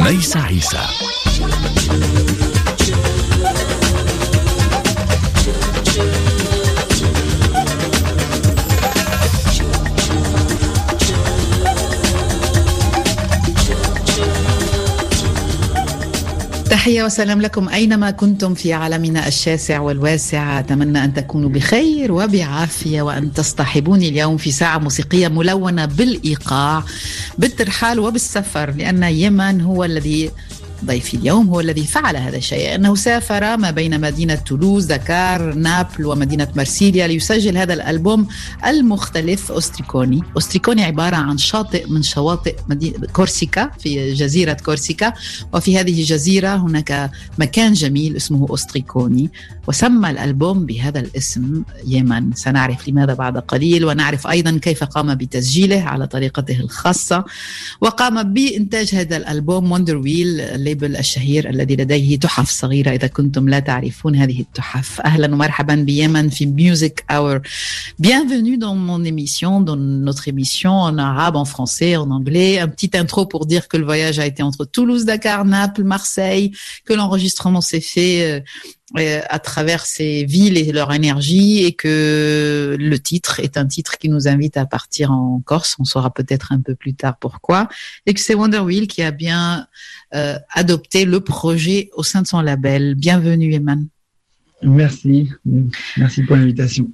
ميس عيسى. تحية وسلام لكم أينما كنتم في عالمنا الشاسع والواسع. أتمنى أن تكونوا بخير وبعافية وأن تصطحبوني اليوم في ساعة موسيقية ملونة بالإيقاع. بالترحال وبالسفر لأن يمن هو الذي ضيفي اليوم هو الذي فعل هذا الشيء أنه سافر ما بين مدينة تولوز دكار نابل ومدينة مرسيليا ليسجل هذا الألبوم المختلف أستريكوني أستريكوني عبارة عن شاطئ من شواطئ مدينة كورسيكا في جزيرة كورسيكا. وفي هذه الجزيرة هناك مكان جميل اسمه أستريكوني وسمى الألبوم بهذا الاسم يمن. سنعرف لماذا بعد قليل ونعرف أيضا كيف قام بتسجيله على طريقته الخاصة. وقام بإنتاج هذا الألبوم وندر ويل الليبل الشهير الذي لديه تحف صغيرة إذا كنتم لا تعرفون هذه التحف أهلا ومرحبا بيمن في Music Hour Bienvenue dans mon émission, dans notre émission en arabe, en français, en anglais. Un petit intro pour dire que le voyage a été entre Toulouse, Dakar, Naples, Marseille, que l'enregistrement s'est fait euh, à travers ces villes et leur énergie et que le titre est un titre qui nous invite à partir en Corse. On saura peut-être un peu plus tard pourquoi. Et que c'est Wonder Wheel qui a bien euh, adopté le projet au sein de son label. Bienvenue, Eman. Merci. Merci pour l'invitation.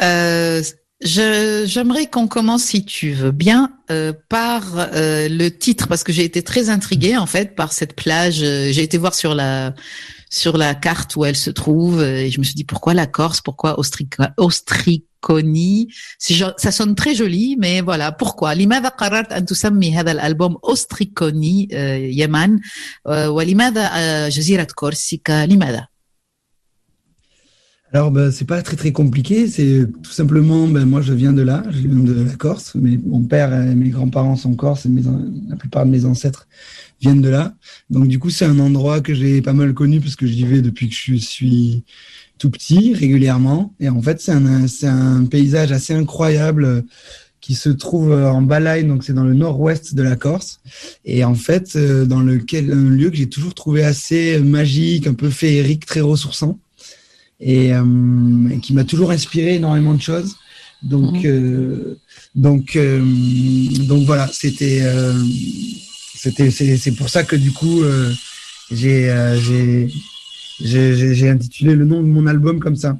Euh, J'aimerais qu'on commence, si tu veux bien, euh, par euh, le titre, parce que j'ai été très intriguée en fait par cette plage. J'ai été voir sur la sur la carte où elle se trouve et je me suis dit pourquoi la Corse, pourquoi Austrica, Austriconi Ça sonne très joli, mais voilà pourquoi. لماذا قررت أن تسمي هذا الألبوم أوستريكوني يمن ولماذا جزيرة كورسيكا لماذا؟ alors, ben, c'est pas très très compliqué. C'est tout simplement, ben, moi, je viens de là, je viens de la Corse. Mais mon père et mes grands-parents sont corses et la plupart de mes ancêtres viennent de là. Donc, du coup, c'est un endroit que j'ai pas mal connu parce que j'y vais depuis que je suis tout petit, régulièrement. Et en fait, c'est un, un paysage assez incroyable qui se trouve en Balaï, donc c'est dans le nord-ouest de la Corse. Et en fait, dans lequel, un lieu que j'ai toujours trouvé assez magique, un peu féerique, très ressourçant et, euh, et qui m'a toujours inspiré énormément de choses. Donc, Mhm. euh, donc, euh, donc voilà, c'était, euh, c'était, c'est, c'est pour ça que du coup, euh, euh, j'ai, j'ai- j'ai intitulé le nom de mon album comme ça.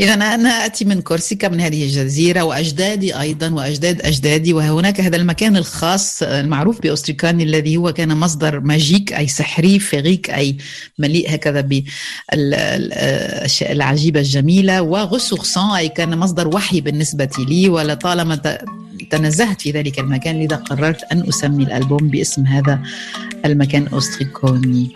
إذا أنا أتي من كورسيكا من هذه الجزيرة وأجدادي أيضا وأجداد أجدادي وهناك هذا المكان الخاص المعروف بأوستريكاني الذي هو كان مصدر ماجيك أي سحري فيغيك أي مليء هكذا بالأشياء العجيبة الجميلة وغسوخسان أي كان مصدر وحي بالنسبة لي ولطالما تنزهت في ذلك المكان لذا قررت أن أسمي الألبوم باسم هذا المكان أوستريكوني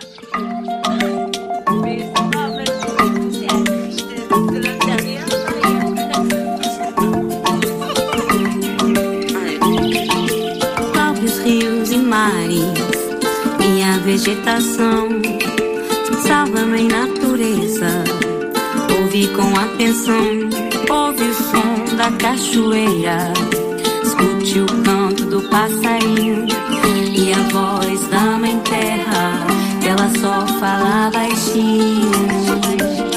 vegetação. Salva-me em natureza, ouve com atenção, ouve o som da cachoeira, escute o canto do passarinho e a voz da mãe terra, ela só fala baixinho.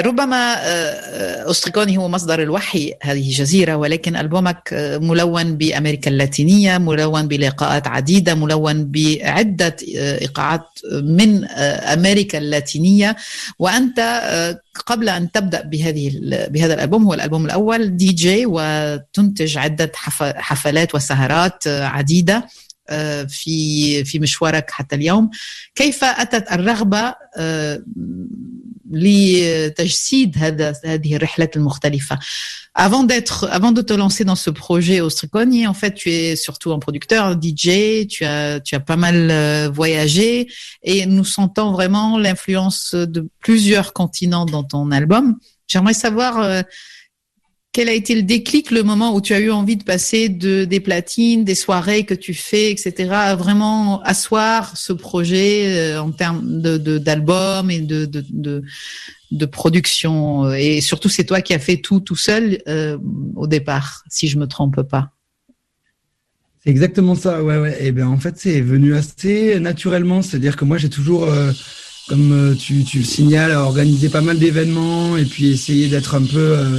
ربما أستريكوني هو مصدر الوحي هذه جزيرة ولكن ألبومك ملون بأمريكا اللاتينية ملون بلقاءات عديدة ملون بعدة إيقاعات من أمريكا اللاتينية. وأنت قبل أن تبدأ بهذه بهذا الألبوم هو الألبوم الأول دي جي وتنتج عدة حفلات وسهرات عديدة في في مشوارك حتى اليوم. كيف أتت الرغبة لتجسيد هذا هذه الرحلات المختلفة. Avant d'être, avant de te lancer dans ce projet au Striconi, en fait, tu es surtout un producteur, un DJ, tu as, tu as pas mal voyagé et nous sentons vraiment l'influence de plusieurs continents dans ton album. J'aimerais savoir quel a été le déclic, le moment où tu as eu envie de passer de, des platines, des soirées que tu fais, etc., à vraiment asseoir ce projet en termes de, d'album et de, de, production. Et surtout, c'est toi qui as fait tout tout seul euh, au départ, si je me trompe pas. C'est exactement ça, ouais, ouais. Et bien, en fait, c'est venu assez naturellement. C'est-à-dire que moi, j'ai toujours, euh, comme tu, tu le signales, organisé pas mal d'événements et puis essayé d'être un peu... Euh,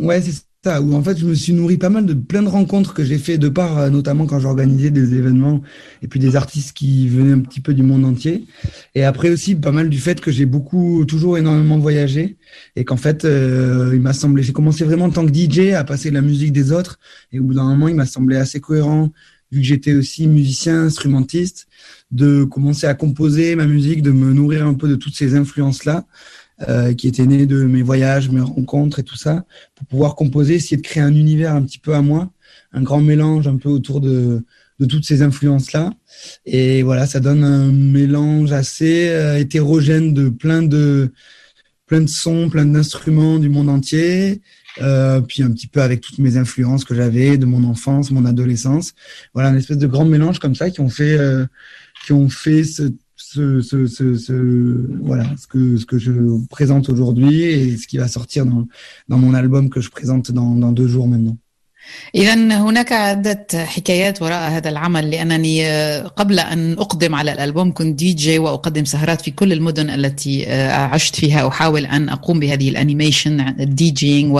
Ouais, c'est ça. Où en fait, je me suis nourri pas mal de plein de rencontres que j'ai fait de part, notamment quand j'organisais des événements et puis des artistes qui venaient un petit peu du monde entier. Et après aussi, pas mal du fait que j'ai beaucoup, toujours énormément voyagé et qu'en fait, euh, il m'a semblé, j'ai commencé vraiment en tant que DJ à passer de la musique des autres et au bout d'un moment, il m'a semblé assez cohérent vu que j'étais aussi musicien, instrumentiste, de commencer à composer ma musique, de me nourrir un peu de toutes ces influences-là. Euh, qui était né de mes voyages, mes rencontres et tout ça, pour pouvoir composer, essayer de créer un univers un petit peu à moi, un grand mélange un peu autour de, de toutes ces influences-là. Et voilà, ça donne un mélange assez euh, hétérogène de plein de plein de sons, plein d'instruments du monde entier, euh, puis un petit peu avec toutes mes influences que j'avais de mon enfance, mon adolescence. Voilà, une espèce de grand mélange comme ça qui ont fait qui ont fait ce ce, ce, ce, ce, voilà, ce que, ce que je présente aujourd'hui et ce qui va sortir dans, dans mon album que je présente dans, dans deux jours maintenant. إذا هناك عدة حكايات وراء هذا العمل لأنني قبل أن أقدم على الألبوم كنت دي جي وأقدم سهرات في كل المدن التي عشت فيها. أحاول أن أقوم بهذه الأنيميشن الديجينج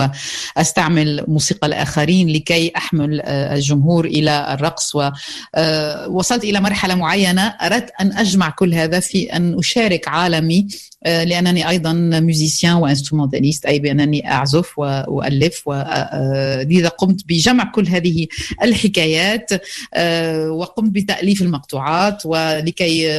وأستعمل موسيقى الآخرين لكي أحمل الجمهور إلى الرقص. ووصلت إلى مرحلة معينة أردت أن أجمع كل هذا في أن أشارك عالمي لأنني أيضا ميوزيسيان وانسترومنتاليست أي بأنني أعزف وألف ولذا قمت بجمع كل هذه الحكايات وقمت بتأليف المقطوعات ولكي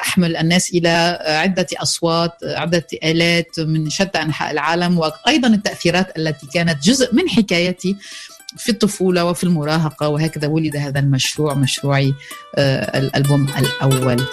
أحمل الناس إلى عدة أصوات عدة آلات من شتى أنحاء العالم وأيضا التأثيرات التي كانت جزء من حكايتي في الطفولة وفي المراهقة وهكذا ولد هذا المشروع مشروعي الألبوم الأول.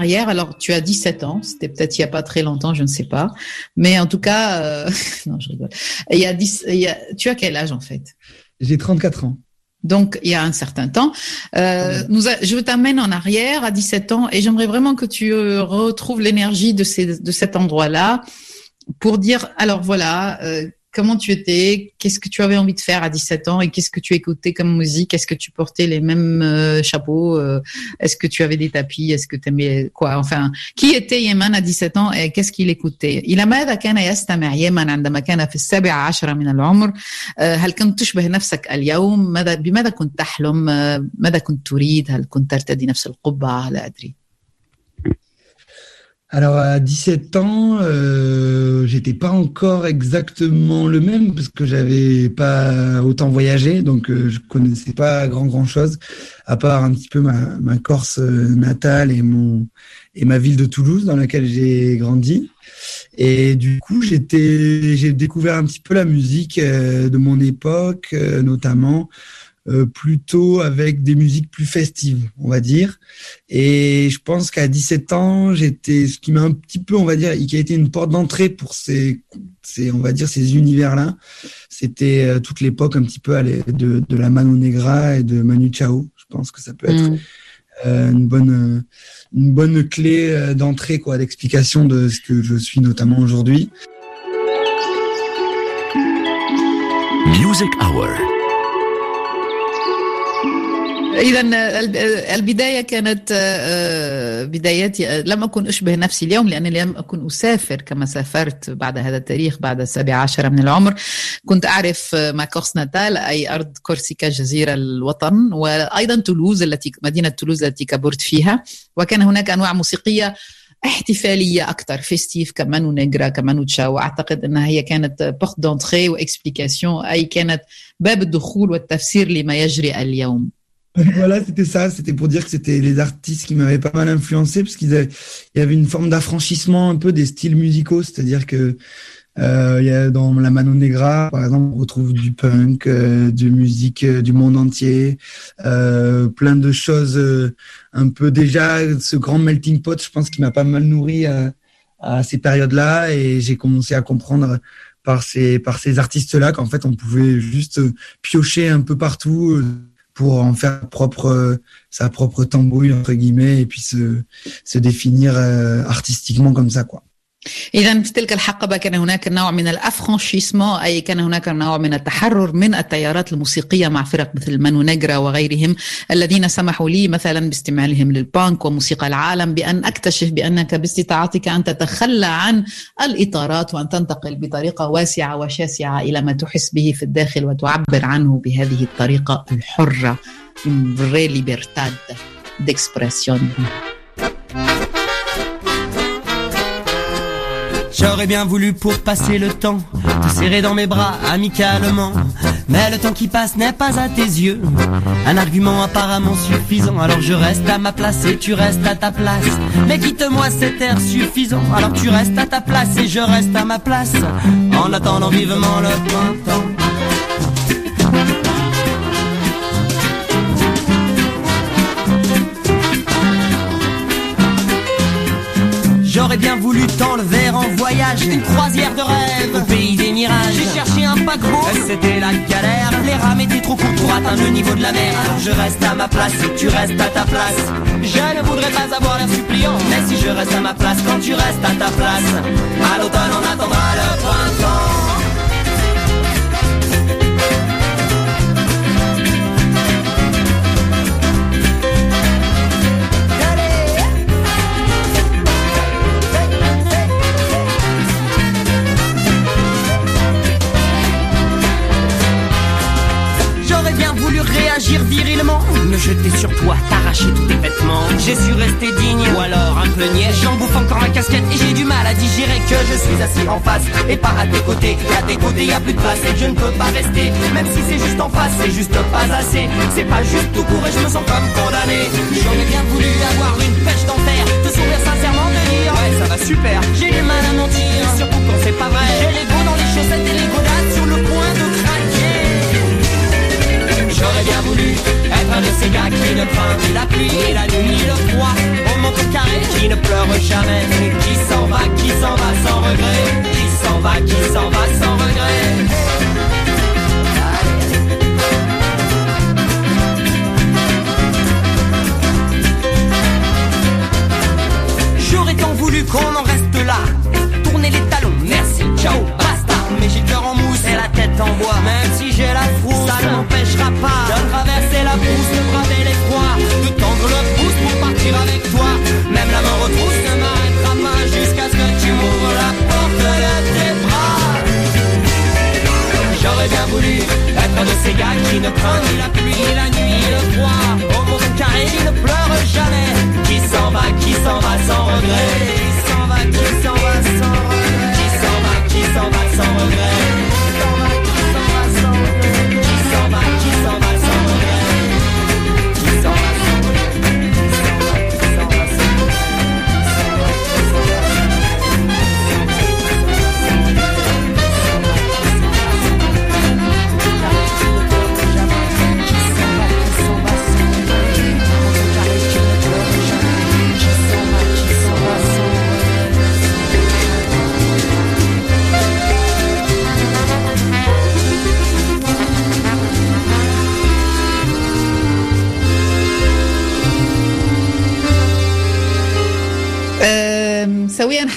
Arrière. Alors, tu as 17 ans. C'était peut-être il y a pas très longtemps, je ne sais pas. Mais en tout cas, euh... non, je rigole. Il y a 10, il y a... Tu as quel âge en fait? J'ai 34 ans. Donc, il y a un certain temps. Euh, nous a... je t'amène en arrière à 17 ans et j'aimerais vraiment que tu retrouves l'énergie de, ces, de cet endroit-là pour dire, alors voilà, euh, comment tu étais, qu'est-ce que tu avais envie de faire à 17 ans et qu'est-ce que tu écoutais comme musique Est-ce que tu portais les mêmes euh, chapeaux euh, Est-ce que tu avais des tapis Est-ce que tu aimais quoi Enfin, qui était Yemen à 17 ans et qu'est-ce qu'il écoutait إلى ماذا كان يستمع يمن عندما كان في السابع عشر من العمر هل كنت تشبه نفسك اليوم ماذا بماذا كنت تحلم ماذا كنت تريد هل كنت ترتدي نفس القبعة لا أدري alors à 17 ans, euh, j'étais pas encore exactement le même parce que j'avais pas autant voyagé, donc euh, je connaissais pas grand grand chose à part un petit peu ma, ma Corse euh, natale et mon et ma ville de Toulouse dans laquelle j'ai grandi. Et du coup, j'étais j'ai découvert un petit peu la musique euh, de mon époque, euh, notamment euh, plutôt avec des musiques plus festives, on va dire. Et je pense qu'à 17 ans, j'étais, ce qui m'a un petit peu, on va dire, qui a été une porte d'entrée pour ces, ces, on va dire, ces univers-là. C'était euh, toute l'époque un petit peu de, de la Mano Negra et de Manu Chao. Je pense que ça peut être mm. euh, une bonne, une bonne clé d'entrée, quoi, d'explication de ce que je suis notamment aujourd'hui. Music Hour. اذا البداية كانت بداياتي لم أكن أشبه نفسي اليوم لاني لم أكن أسافر كما سافرت بعد هذا التاريخ بعد السابع عشر من العمر. كنت أعرف ما كورس ناتال أي أرض كورسيكا جزيرة الوطن وأيضا تولوز التي مدينة تولوز التي كبرت فيها. وكان هناك أنواع موسيقية احتفالية أكثر فيستيف كمانو نيجرا كمانو تشاو وأعتقد إنها هي كانت بورت دونتري واكسبليكاسيون أي كانت باب الدخول والتفسير لما يجري اليوم. Voilà, c'était ça. C'était pour dire que c'était les artistes qui m'avaient pas mal influencé parce qu'il y avait une forme d'affranchissement un peu des styles musicaux. C'est-à-dire que euh, y a dans la Mano Negra, par exemple, on retrouve du punk, euh, de musique euh, du monde entier, euh, plein de choses un peu déjà ce grand melting pot. Je pense qui m'a pas mal nourri à, à ces périodes-là et j'ai commencé à comprendre par ces par ces artistes-là qu'en fait on pouvait juste piocher un peu partout pour en faire propre, sa propre tambouille, entre guillemets, et puis se, se définir euh, artistiquement comme ça, quoi. إذا في تلك الحقبة كان هناك نوع من الأفرانشيسمون أي كان هناك نوع من التحرر من التيارات الموسيقية مع فرق مثل مانو نيجرا وغيرهم الذين سمحوا لي مثلا باستعمالهم للبانك وموسيقى العالم بأن أكتشف بأنك باستطاعتك أن تتخلى عن الإطارات وأن تنتقل بطريقة واسعة وشاسعة إلى ما تحس به في الداخل وتعبر عنه بهذه الطريقة الحرة une d'expression. J'aurais bien voulu pour passer le temps te serrer dans mes bras amicalement. Mais le temps qui passe n'est pas à tes yeux un argument apparemment suffisant. Alors je reste à ma place et tu restes à ta place. Mais quitte-moi cet air suffisant. Alors tu restes à ta place et je reste à ma place. En attendant vivement le printemps. J'aurais bien voulu t'enlever en voyage Une croisière de rêve. Au pays des mirages. J'ai cherché un paquebot, c'était la galère. Les rames étaient trop courtes pour atteindre le niveau de la mer. Alors je reste à ma place et tu restes à ta place. Je ne voudrais pas avoir l'air suppliant Mais si je reste à ma place quand tu restes à ta place À l'automne on attendra le printemps réagir virilement. Me jeter sur toi, t'arracher tous tes vêtements. J'ai su rester digne ou alors un peu niais. J'en bouffe encore la casquette et j'ai du mal à digérer Que je suis assis en face et pas à tes côtés. À tes côtés y a plus de place et je ne peux pas rester. Même si c'est juste en face, c'est juste pas assez. C'est pas juste tout court et je me sens comme condamné. J'aurais bien voulu avoir une pêche d'enfer Te sourire sincèrement de dire Ouais ça va super. J'ai du mal à mentir Surtout quand c'est pas vrai. J'ai l'ego dans les chaussettes et les godasses Sur le point de J'aurais bien voulu être un de ces gars qui ne craint ni la pluie, ni la nuit, ni le froid. Au ton carré Qui ne pleure jamais Qui s'en va, qui s'en va sans regret. Qui s'en va, qui s'en va sans regret. J'aurais tant voulu qu'on en reste là. Tourner les talons, merci, ciao, basta. Mais j'ai le cœur en mousse et la tête en bois. Même si j'ai la frousse, ça ne m'empêchera pas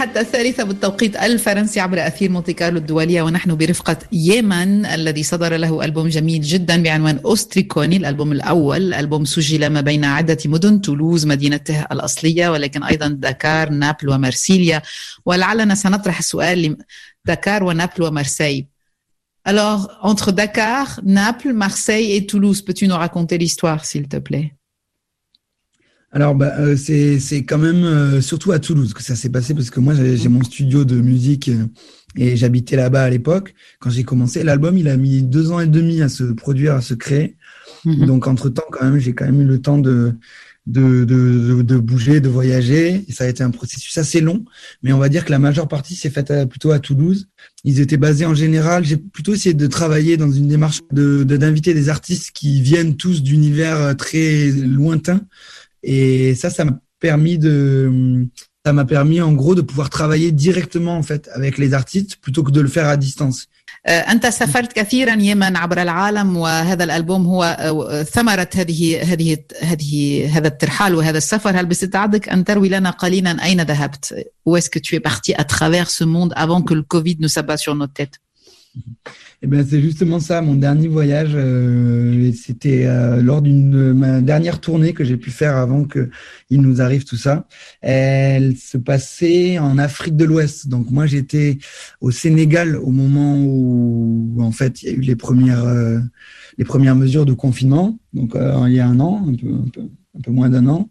حتى الثالثة بالتوقيت الفرنسي عبر أثير مونتي كارلو الدولية ونحن برفقة يمن الذي صدر له ألبوم جميل جدا بعنوان أوستريكوني الألبوم الأول الألبوم سجل ما بين عدة مدن تولوز مدينته الأصلية ولكن أيضا دكار نابل ومرسيليا ولعلنا سنطرح السؤال دكار ونابل ومارسيل Alors, entre Dakar, Naples, Marseille et Toulouse, peux-tu nous raconter l'histoire, s'il te plaît? Alors, bah, euh, c'est c'est quand même euh, surtout à Toulouse que ça s'est passé parce que moi, j'ai j'ai mon studio de musique euh, et j'habitais là-bas à l'époque. Quand j'ai commencé, l'album, il a mis deux ans et demi à se produire, à se créer. Mhm. Donc, entre-temps, quand même, j'ai quand même eu le temps de, de, de, de, bouger, de voyager. Et ça a été un processus assez long, mais on va dire que la majeure partie s'est faite à- plutôt à Toulouse. Ils étaient basés en général. J'ai plutôt essayé de travailler dans une démarche de de- d'inviter des artistes qui viennent tous d'univers très lointains. Et ça, ça m'a permis de, ça m'a permis en gros de pouvoir travailler directement en fait avec les artistes plutôt que de le faire à distance. آه، أنت سافرت كثيرا يمن عبر العالم وهذا الألبوم هو آه، ثمرة هذه هذه هذه هذا الترحال وهذا السفر هل باستطاعتك أن تروي لنا قليلا أين ذهبت Où est-ce que tu es parti à travers ce monde avant que le Covid ne s'abatte sur notre tête Et ben c'est justement ça, mon dernier voyage. euh, C'était euh, lors d'une ma dernière tournée que j'ai pu faire avant que il nous arrive tout ça. Elle se passait en Afrique de l'Ouest. Donc moi j'étais au Sénégal au moment où en fait il y a eu les premières euh, les premières mesures de confinement. Donc euh, il y a un an, un peu un peu, un peu moins d'un an.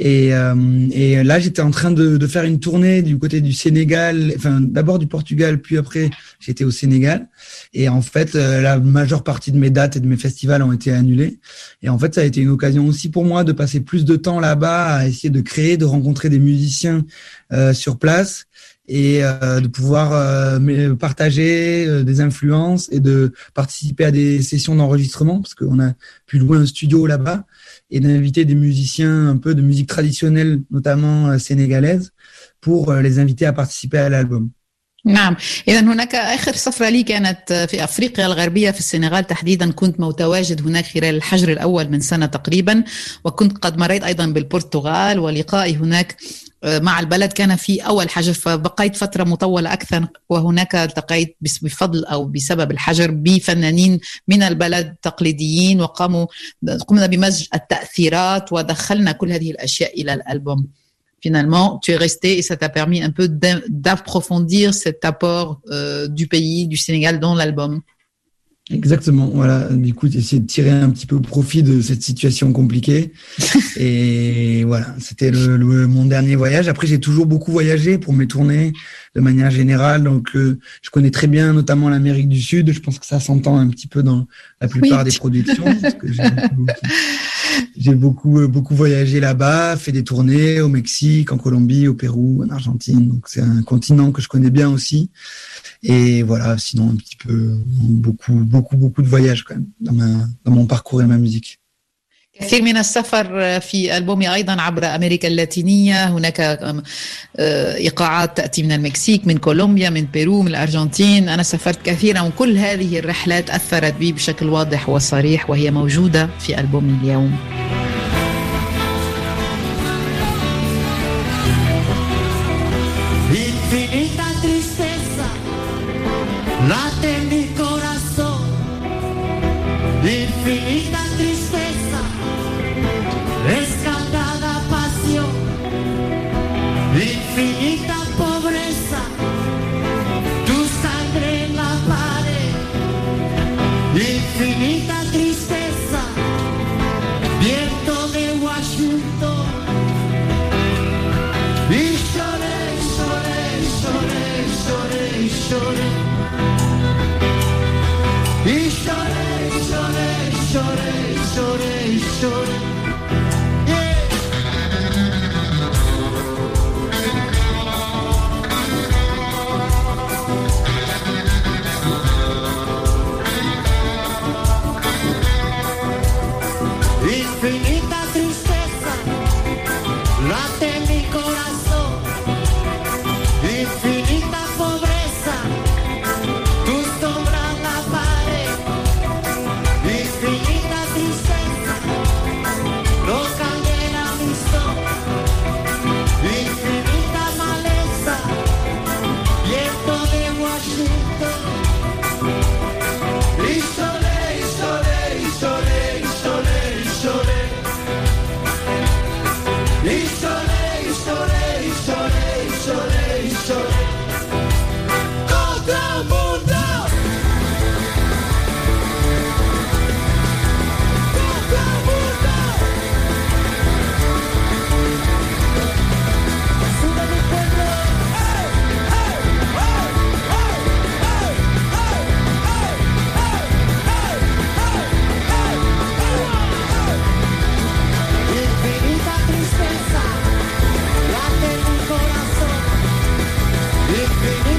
Et, euh, et là, j'étais en train de, de faire une tournée du côté du Sénégal, enfin d'abord du Portugal, puis après j'étais au Sénégal. Et en fait, euh, la majeure partie de mes dates et de mes festivals ont été annulées. Et en fait, ça a été une occasion aussi pour moi de passer plus de temps là-bas à essayer de créer, de rencontrer des musiciens euh, sur place et euh, de pouvoir euh, partager euh, des influences et de participer à des sessions d'enregistrement parce qu'on a pu louer un studio là-bas et d'inviter des musiciens un peu de musique traditionnelle, notamment euh, sénégalaise, pour euh, les inviter à participer à l'album. نعم. إذا هناك آخر سفرة لي كانت في أفريقيا الغربية في السنغال. تحديدا كنت متواجد هناك خلال الحجر الأول من سنة تقريبا وكنت قد مريت أيضا بالبرتغال ولقائي هناك آه، مع البلد كان في أول حجر فبقيت فترة مطولة أكثر وهناك التقيت بفضل أو بسبب الحجر بفنانين من البلد تقليديين وقاموا قمنا بمزج التأثيرات ودخلنا كل هذه الأشياء إلى الألبوم. Finalement, tu es resté et ça t'a permis un peu d'approfondir cet apport euh, du pays, du Sénégal dans l'album. Exactement, voilà. Du coup, essayer de tirer un petit peu profit de cette situation compliquée. Et voilà, c'était le, le- mon dernier voyage. Après, j'ai toujours beaucoup voyagé pour mes tournées de manière générale. Donc, euh, je connais très bien notamment l'Amérique du Sud. Je pense que ça s'entend un petit peu dans la plupart Oui. des productions. parce que j'ai beaucoup, euh, beaucoup voyagé là-bas, fait des tournées au Mexique, en Colombie, au Pérou, en Argentine. Donc, c'est un continent que je connais bien aussi. Et voilà, sinon un petit peu beaucoup, beaucoup, beaucoup de voyages quand même dans, dans mon parcours et ma musique. كثير من السفر في ألبومي أيضا عبر أمريكا اللاتينية. هناك إيقاعات تأتي من المكسيك من كولومبيا من بيرو من الأرجنتين. أنا سافرت كثيرا وكل هذه الرحلات أثرت بي بشكل واضح وصريح وهي موجودة في ألبومي اليوم. baby.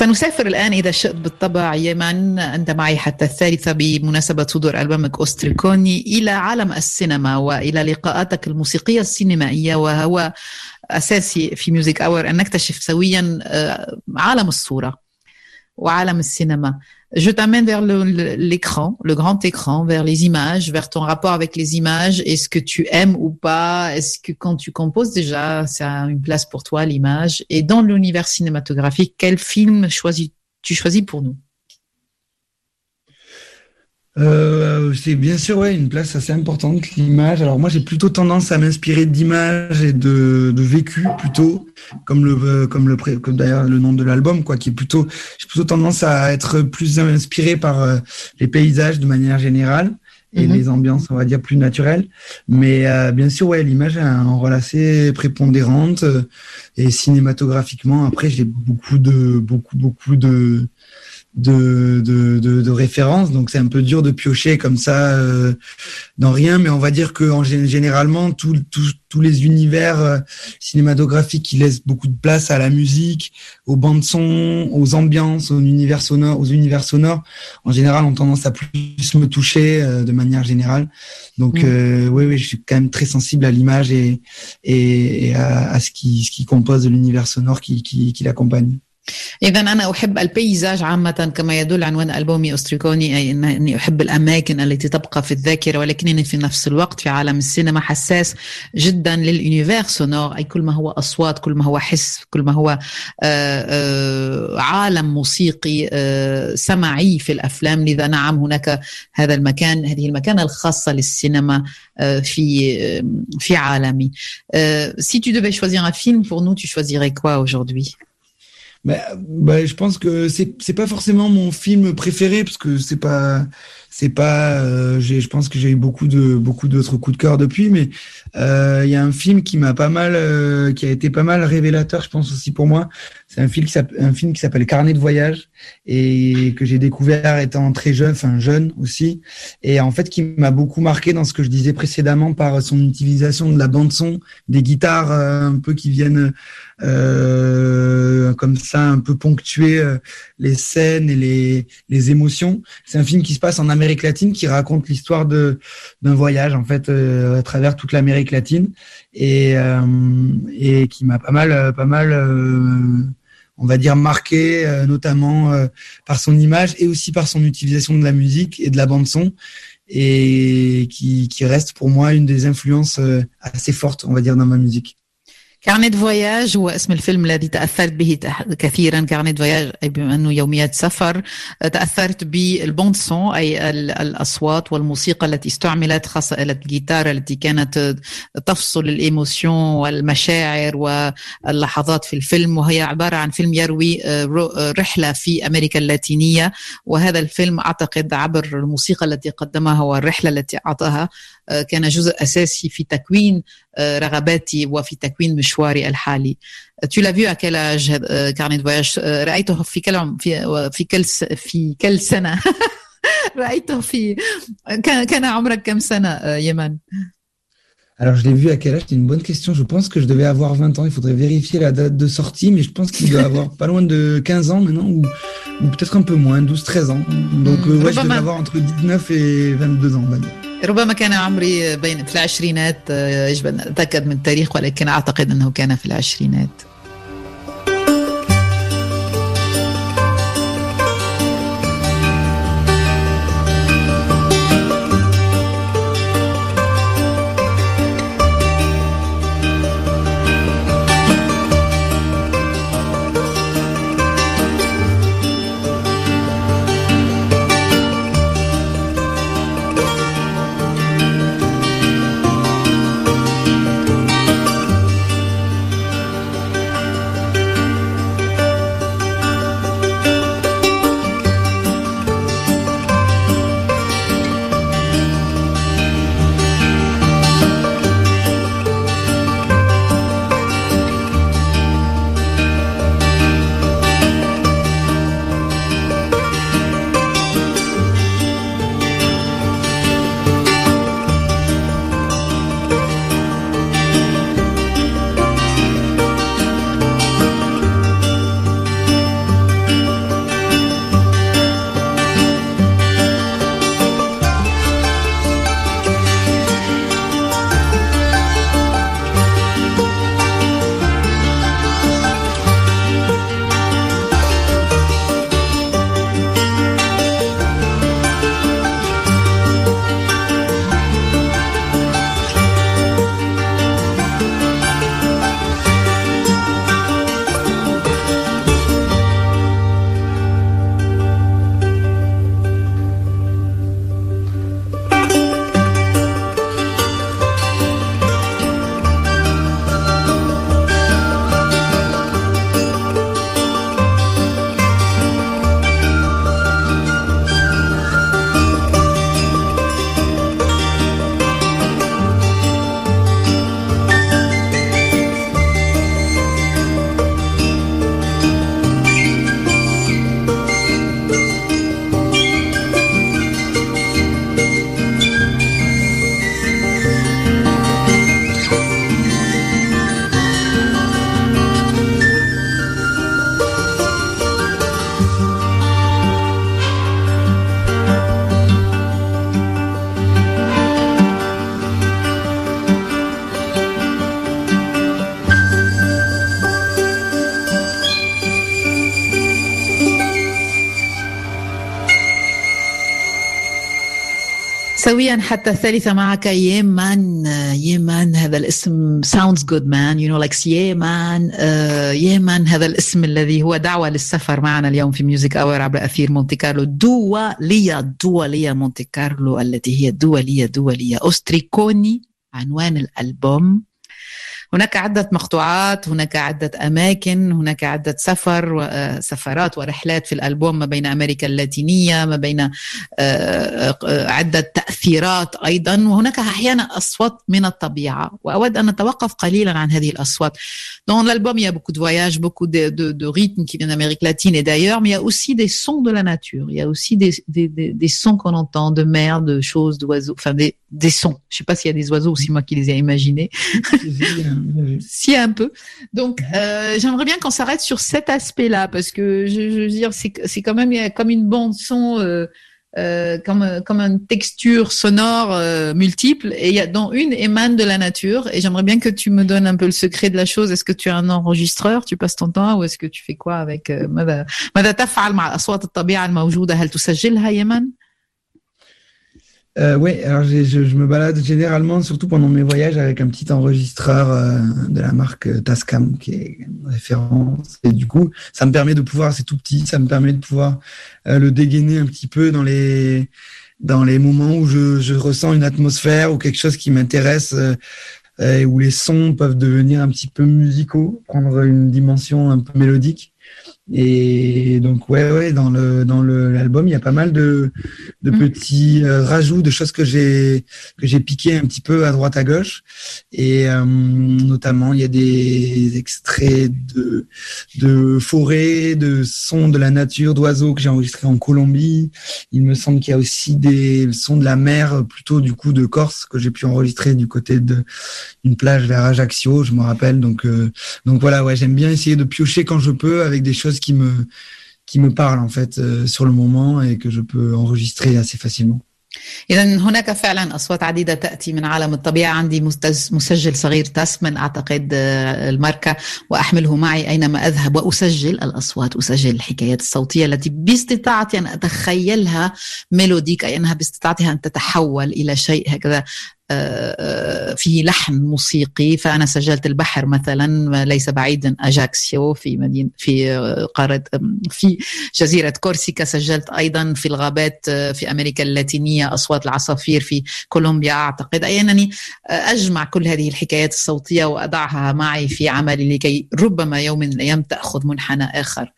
سنسافر الآن إذا شئت بالطبع يمن أنت معي حتى الثالثة بمناسبة صدور ألبومك أوستريكوني إلى عالم السينما وإلى لقاءاتك الموسيقية السينمائية وهو أساسي في ميوزك أور أن نكتشف سويا آه، عالم الصورة وعالم السينما. Je t'amène vers l'écran, le, grand écran, vers les images, vers ton rapport avec les images. Est-ce que tu aimes ou pas Est-ce que quand tu composes déjà, ça a une place pour toi, l'image? Et dans l'univers cinématographique, quel film choisis tu choisis pour nous? Euh, c'est bien sûr ouais, une place assez importante, l'image. Alors moi j'ai plutôt tendance à m'inspirer d'images et de, de vécu plutôt, comme le euh, comme le comme d'ailleurs le nom de l'album quoi, qui est plutôt j'ai plutôt tendance à être plus inspiré par euh, les paysages de manière générale et Mhm. les ambiances on va dire plus naturelles. Mais euh, bien sûr ouais, l'image a un rôle assez prépondérante euh, et cinématographiquement après j'ai beaucoup de beaucoup beaucoup de de, de, de, de référence. Donc c'est un peu dur de piocher comme ça euh, dans rien, mais on va dire que en, généralement tout, tout, tous les univers euh, cinématographiques qui laissent beaucoup de place à la musique, aux bandes son, aux ambiances, aux univers sonores, aux univers sonores, en général ont tendance à plus me toucher euh, de manière générale. Donc mmh. oui, oui, je suis quand même très sensible à l'image et, et, et à, à, ce qui ce qui compose l'univers sonore qui, qui, qui l'accompagne. إذا أنا أحب البيزاج عامة كما يدل عنوان ألبومي أستريكوني أي أني أحب الأماكن التي تبقى في الذاكرة ولكنني في نفس الوقت في عالم السينما حساس جدا للأونيفير سونور أي كل ما هو أصوات كل ما هو حس كل ما هو عالم موسيقي سمعي في الأفلام لذا نعم هناك هذا المكان هذه المكانة الخاصة للسينما في في عالمي. Si tu devais choisir un film pour nous, tu choisirais quoi aujourd'hui? Bah, bah, je pense que c'est c'est pas forcément mon film préféré parce que c'est pas c'est pas euh, je pense que j'ai eu beaucoup de beaucoup d'autres coups de cœur depuis mais euh, il y a un film qui m'a pas mal euh, qui a été pas mal révélateur je pense aussi pour moi c'est un film qui un film qui s'appelle Carnet de voyage et que j'ai découvert étant très jeune enfin jeune aussi et en fait qui m'a beaucoup marqué dans ce que je disais précédemment par son utilisation de la bande son des guitares euh, un peu qui viennent euh, comme ça un peu ponctuer euh, les scènes et les, les émotions. C'est un film qui se passe en Amérique latine qui raconte l'histoire d'un voyage en fait euh, à travers toute l'Amérique latine et et qui m'a pas mal pas mal on va dire marqué notamment par son image et aussi par son utilisation de la musique et de la bande son et qui, qui reste pour moi une des influences assez fortes on va dire dans ma musique. كارنيت فواياج هو اسم الفيلم الذي تأثرت به كثيرا. كارنيت فواياج أي بما أنه يوميات سفر تأثرت بالبوند سون أي الأصوات والموسيقى التي استعملت خاصة الجيتار التي كانت تفصل الإيموسيون والمشاعر واللحظات في الفيلم. وهي عبارة عن فيلم يروي رحلة في أمريكا اللاتينية. وهذا الفيلم أعتقد عبر الموسيقى التي قدمها والرحلة التي أعطاها كان جزء اساسي في تكوين رغباتي وفي تكوين مشواري الحالي. Tu l'as vu à quel âge carnet de voyage رأيته في كل في في كل في كل سنة رأيته في كان كان عمرك كم سنة يمن؟ Alors, je l'ai vu à quel âge C'est une bonne question. Je pense que je devais avoir 20 ans. Il faudrait vérifier la date de sortie, mais je pense qu'il doit avoir pas loin de 15 ans maintenant, ou, ou peut-être un peu moins, 12-13 ans. Donc, euh, ouais, je devais avoir entre 19 et 22 ans, on va dire. ربما كان عمري بين في العشرينات يجب أن أتأكد من التاريخ ولكن أعتقد أنه كان في العشرينات. سويا حتى الثالثة معك. يمان يمان هذا الاسم؟ Sounds good man. You know like يمان يمان هذا الاسم الذي هو دعوة للسفر معنا اليوم في ميوزك اور عبر أثير مونتي كارلو. دولية دولية مونتي كارلو التي هي دولية دولية أوستريكوني عنوان الألبوم. هناك عدة مقطوعات هناك عدة أماكن هناك عدة سفر آه، سفرات ورحلات في الألبوم ما بين أمريكا اللاتينية ما بين آه، آه، عدة تأثيرات أيضا. وهناك أحيانا أصوات من الطبيعة. وأود أن نتوقف قليلا عن هذه الأصوات. دون الألبوم يا بوكو دو فواياج بوكو دو ريتم كي من أمريكا اللاتينية دايور مي يا أوسي دي سون دو لا ناتور يا أوسي دي دي دي, سون كون أنتان دو مير دو شوز دو وازو enfin دي دي سون جي با سي يا دي زوازو سي ما كي لي ايماجيني Euh, scier un peu. Donc, euh, j'aimerais bien qu'on s'arrête sur cet aspect-là, parce que je, je veux dire, c'est quand même comme une bande son, euh, euh, comme, euh, comme une texture sonore euh, multiple, et il y a, dont une émane de la nature. Et j'aimerais bien que tu me donnes un peu le secret de la chose. Est-ce que tu as un enregistreur, tu passes ton temps, ou est-ce que tu fais quoi avec euh, euh, oui, alors je, je, me balade généralement, surtout pendant mes voyages, avec un petit enregistreur euh, de la marque Tascam, qui est une référence. Et du coup, ça me permet de pouvoir, c'est tout petit, ça me permet de pouvoir euh, le dégainer un petit peu dans les dans les moments où je, je ressens une atmosphère ou quelque chose qui m'intéresse, et où les sons peuvent devenir un petit peu musicaux, prendre une dimension un peu mélodique. Et donc ouais ouais dans le dans le l'album il y a pas mal de de petits euh, rajouts de choses que j'ai que j'ai piqué un petit peu à droite à gauche. Et euh, notamment il y a des extraits de de forêts de sons de la nature d'oiseaux que j'ai enregistrés en Colombie. Il me semble qu'il y a aussi des sons de la mer plutôt du coup de Corse que j'ai pu enregistrer du côté de une plage vers Ajaccio je me rappelle. Donc euh, donc voilà ouais j'aime bien essayer de piocher quand je peux avec des choses qui me qui me parlent en fait euh, sur le moment et que je peux enregistrer assez facilement. إذا هناك فعلا أصوات عديدة تأتي من عالم الطبيعة عندي مسجل صغير تاسمن أعتقد الماركة وأحمله معي أينما أذهب وأسجل الأصوات أسجل الحكايات الصوتية التي باستطاعتي أن أتخيلها ميلوديك أي أنها باستطاعتها أن تتحول إلى شيء هكذا فيه لحن موسيقي فأنا سجلت البحر مثلا ليس بعيدا أجاكسيو في مدينة في قارة في جزيرة كورسيكا سجلت أيضا في الغابات في أمريكا اللاتينية أصوات العصافير في كولومبيا أعتقد أي أنني أجمع كل هذه الحكايات الصوتية وأضعها معي في عملي لكي ربما يوم من الأيام تأخذ منحنى آخر.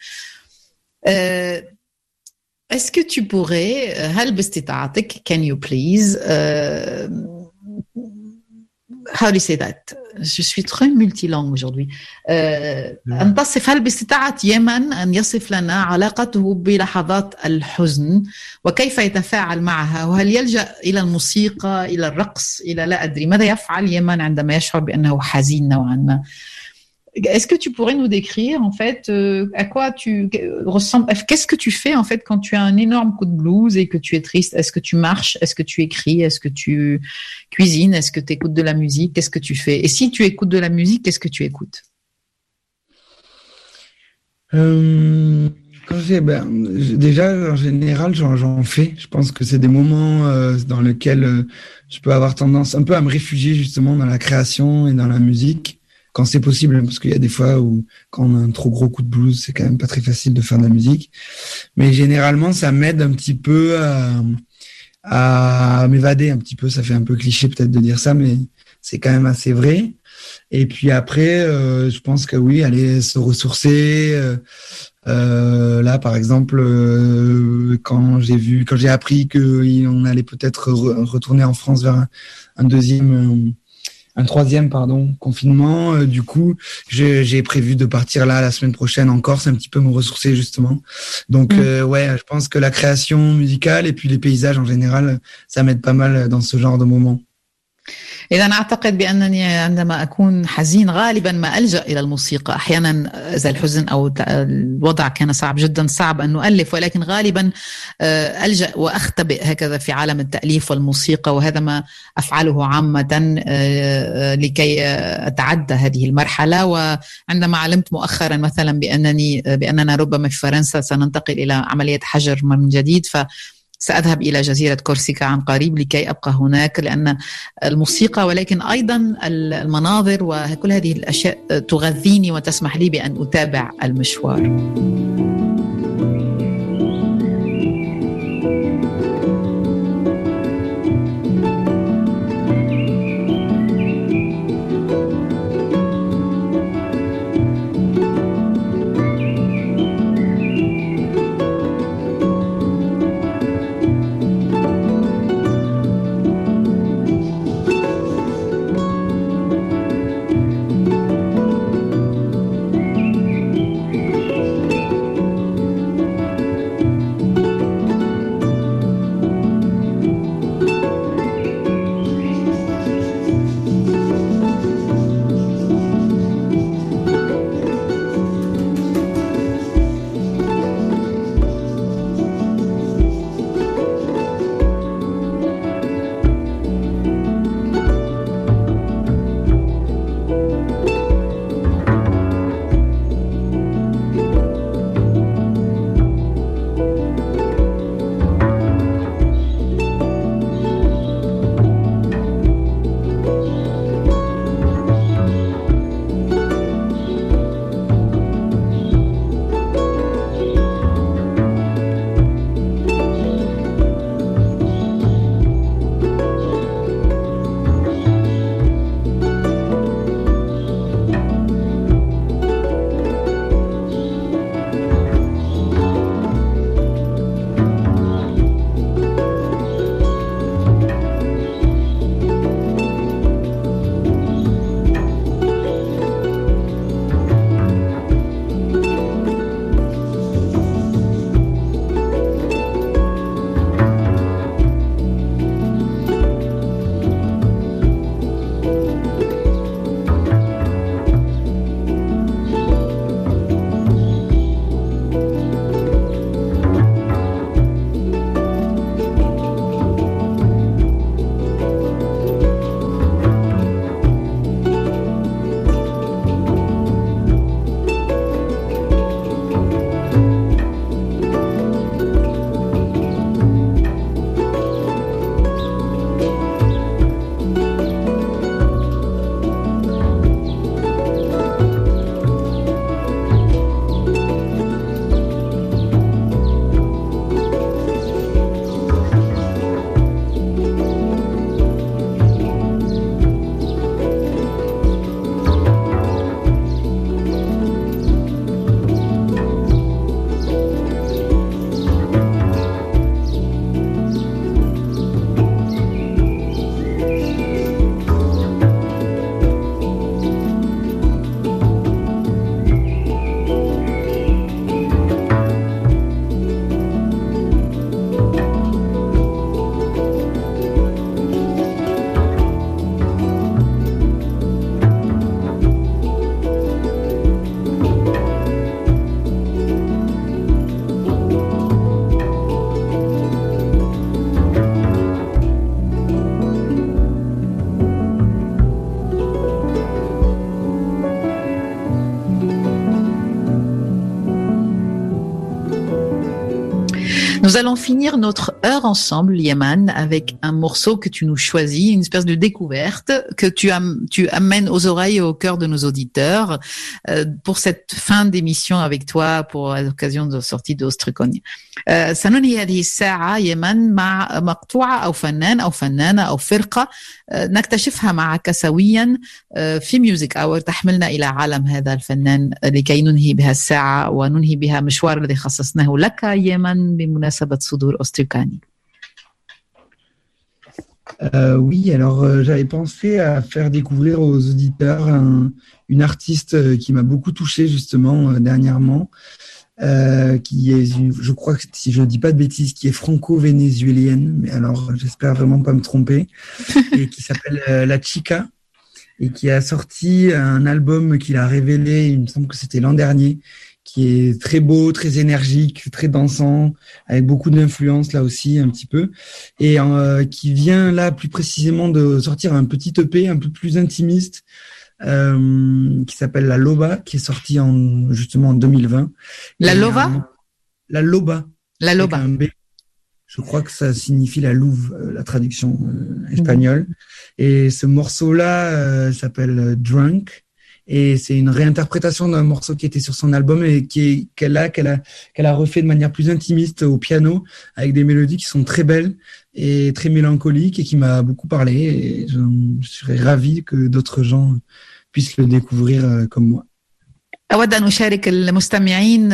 Est-ce que tu pourrais, هل باستطاعتك, can you please, uh, how do you say that? Je suis très multilangue aujourd'hui. أن تصف هل باستطاعة يمن أن يصف لنا علاقته بلحظات الحزن وكيف يتفاعل معها وهل يلجأ إلى الموسيقى إلى الرقص إلى لا أدري ماذا يفعل يمن عندما يشعر بأنه حزين نوعا ما Est-ce que tu pourrais nous décrire en fait euh, à quoi tu ressembles Qu'est-ce que tu fais en fait quand tu as un énorme coup de blues et que tu es triste? Est-ce que tu marches? Est-ce que tu écris? Est-ce que tu cuisines? Est-ce que tu écoutes de la musique? Qu'est-ce que tu fais? Et si tu écoutes de la musique, qu'est-ce que tu écoutes? Euh, quand j'ai, ben, déjà en général, j'en fais. Je pense que c'est des moments euh, dans lesquels euh, je peux avoir tendance un peu à me réfugier justement dans la création et dans la musique quand c'est possible, parce qu'il y a des fois où quand on a un trop gros coup de blues, c'est quand même pas très facile de faire de la musique. Mais généralement, ça m'aide un petit peu à, m'évader un petit peu. Ça fait un peu cliché peut-être de dire ça, mais c'est quand même assez vrai. Et puis après, euh, je pense que oui, aller se ressourcer. Euh, euh, là, par exemple, quand j'ai vu, quand j'ai appris qu'on allait peut-être re retourner en France vers un deuxième un troisième pardon confinement. Euh, du coup, j'ai prévu de partir là la semaine prochaine en Corse, un petit peu me ressourcer justement. Donc mmh. euh, ouais, je pense que la création musicale et puis les paysages en général, ça m'aide pas mal dans ce genre de moments. إذا أعتقد بأنني عندما أكون حزين غالبا ما ألجأ إلى الموسيقى. أحيانا إذا الحزن أو الوضع كان صعب جدا صعب أن نؤلف ولكن غالبا ألجأ وأختبئ هكذا في عالم التأليف والموسيقى وهذا ما أفعله عامة لكي أتعدى هذه المرحلة. وعندما علمت مؤخرا مثلا بأنني بأننا ربما في فرنسا سننتقل إلى عملية حجر من جديد ف سأذهب إلى جزيرة كورسيكا عن قريب لكي أبقى هناك لأن الموسيقى ولكن أيضا المناظر وكل هذه الأشياء تغذيني وتسمح لي بأن أتابع المشوار. Nous allons finir notre heure ensemble, Yaman, avec un morceau que tu nous choisis, une espèce de découverte que tu, am tu amènes aux oreilles et au cœur de nos auditeurs euh, pour cette fin d'émission avec toi pour l'occasion de sortie d'Ostrucon. سننهي هذه الساعة يمن مع مقطوعة أو فنان أو فنانة أو فرقة نكتشفها معك سويا في ميوزك أور تحملنا إلى عالم هذا الفنان لكي ننهي بها الساعة وننهي بها مشوار الذي خصصناه لك يمن بمناسبة صدور أوستريكاني euh, oui, alors euh, j'avais pensé à faire découvrir aux auditeurs un, une artiste qui m'a beaucoup touché justement euh, dernièrement, euh, qui est, je crois que si je ne dis pas de bêtises, qui est franco-vénézuélienne, mais alors j'espère vraiment pas me tromper, et qui s'appelle euh, La Chica, et qui a sorti un album qu'il a révélé, il me semble que c'était l'an dernier, qui est très beau, très énergique, très dansant, avec beaucoup d'influence là aussi un petit peu, et euh, qui vient là plus précisément de sortir un petit EP un peu plus intimiste, euh, qui s'appelle La Loba, qui est sorti en, justement en 2020. La euh, La Loba. La Loba. un B. Je crois que ça signifie la louve, euh, la traduction euh, espagnole. Et ce morceau-là s'appelle Drunk. Et c'est une réinterprétation d'un morceau qui était sur son album et qui qu'elle a, qu'elle a, qu'elle a refait de manière plus intimiste au piano avec des mélodies qui sont très belles et très mélancoliques et qui m'a beaucoup parlé. Et je, je serais ravi que d'autres gens puissent le découvrir euh, comme moi. أود أن أشارك المستمعين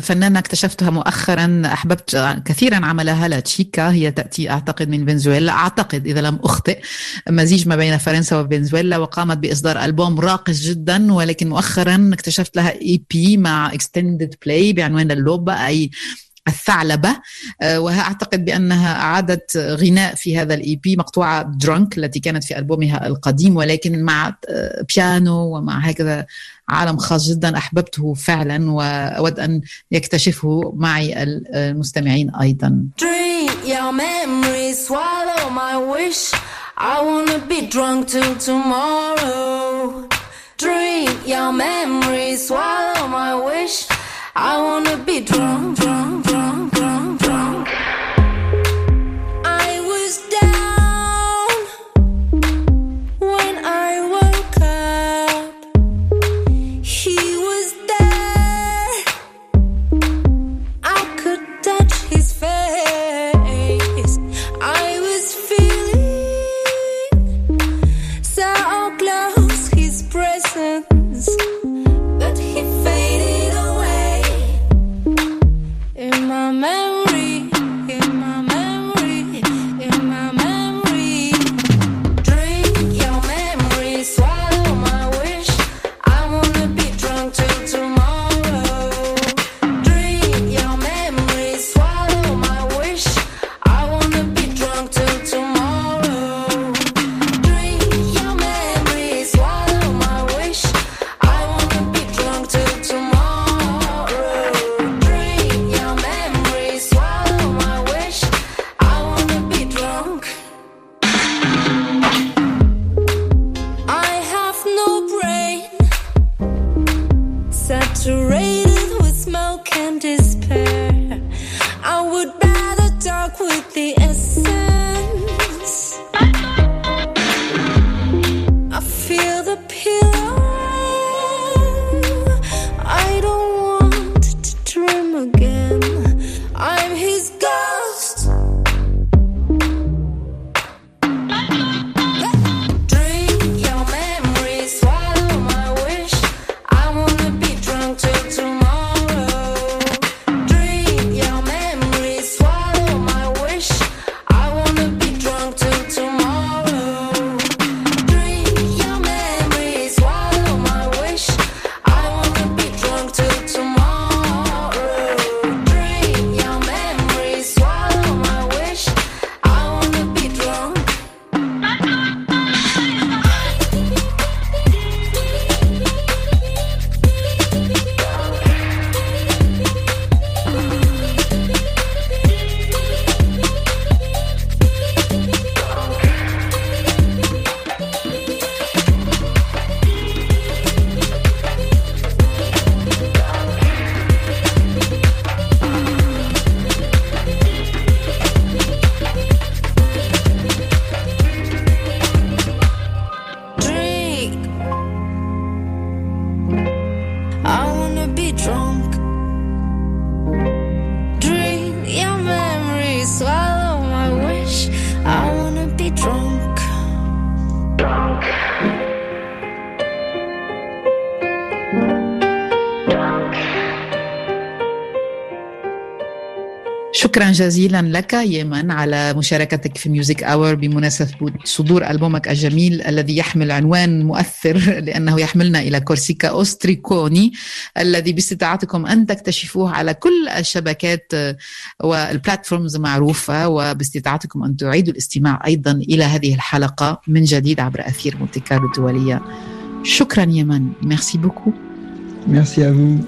فنانة اكتشفتها مؤخرا أحببت كثيرا عملها لا تشيكا هي تأتي أعتقد من فنزويلا. أعتقد إذا لم أخطئ مزيج ما بين فرنسا وفنزويلا وقامت بإصدار ألبوم راقص جدا ولكن مؤخرا اكتشفت لها اي بي مع extended play بعنوان اللوبة أي الثعلبة آه، وأعتقد بأنها أعادت غناء في هذا الإي بي مقطوعة درونك التي كانت في ألبومها القديم ولكن مع آه، بيانو ومع هكذا عالم خاص جدا أحببته فعلا وأود أن يكتشفه معي المستمعين أيضا Drink your memories, swallow my wish. I wanna be drunk till tomorrow. Your swallow my wish. I wanna be drunk, drunk, drunk, شكرا جزيلا لك يمن على مشاركتك في ميوزك اور بمناسبة صدور ألبومك الجميل الذي يحمل عنوان مؤثر لأنه يحملنا إلى كورسيكا أوستريكوني الذي باستطاعتكم أن تكتشفوه على كل الشبكات والبلاتفورمز معروفة وباستطاعتكم أن تعيدوا الاستماع أيضا إلى هذه الحلقة من جديد عبر أثير مونتي الدولية. شكرا يمن ميرسي بوكو Merci à vous.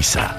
Televisa.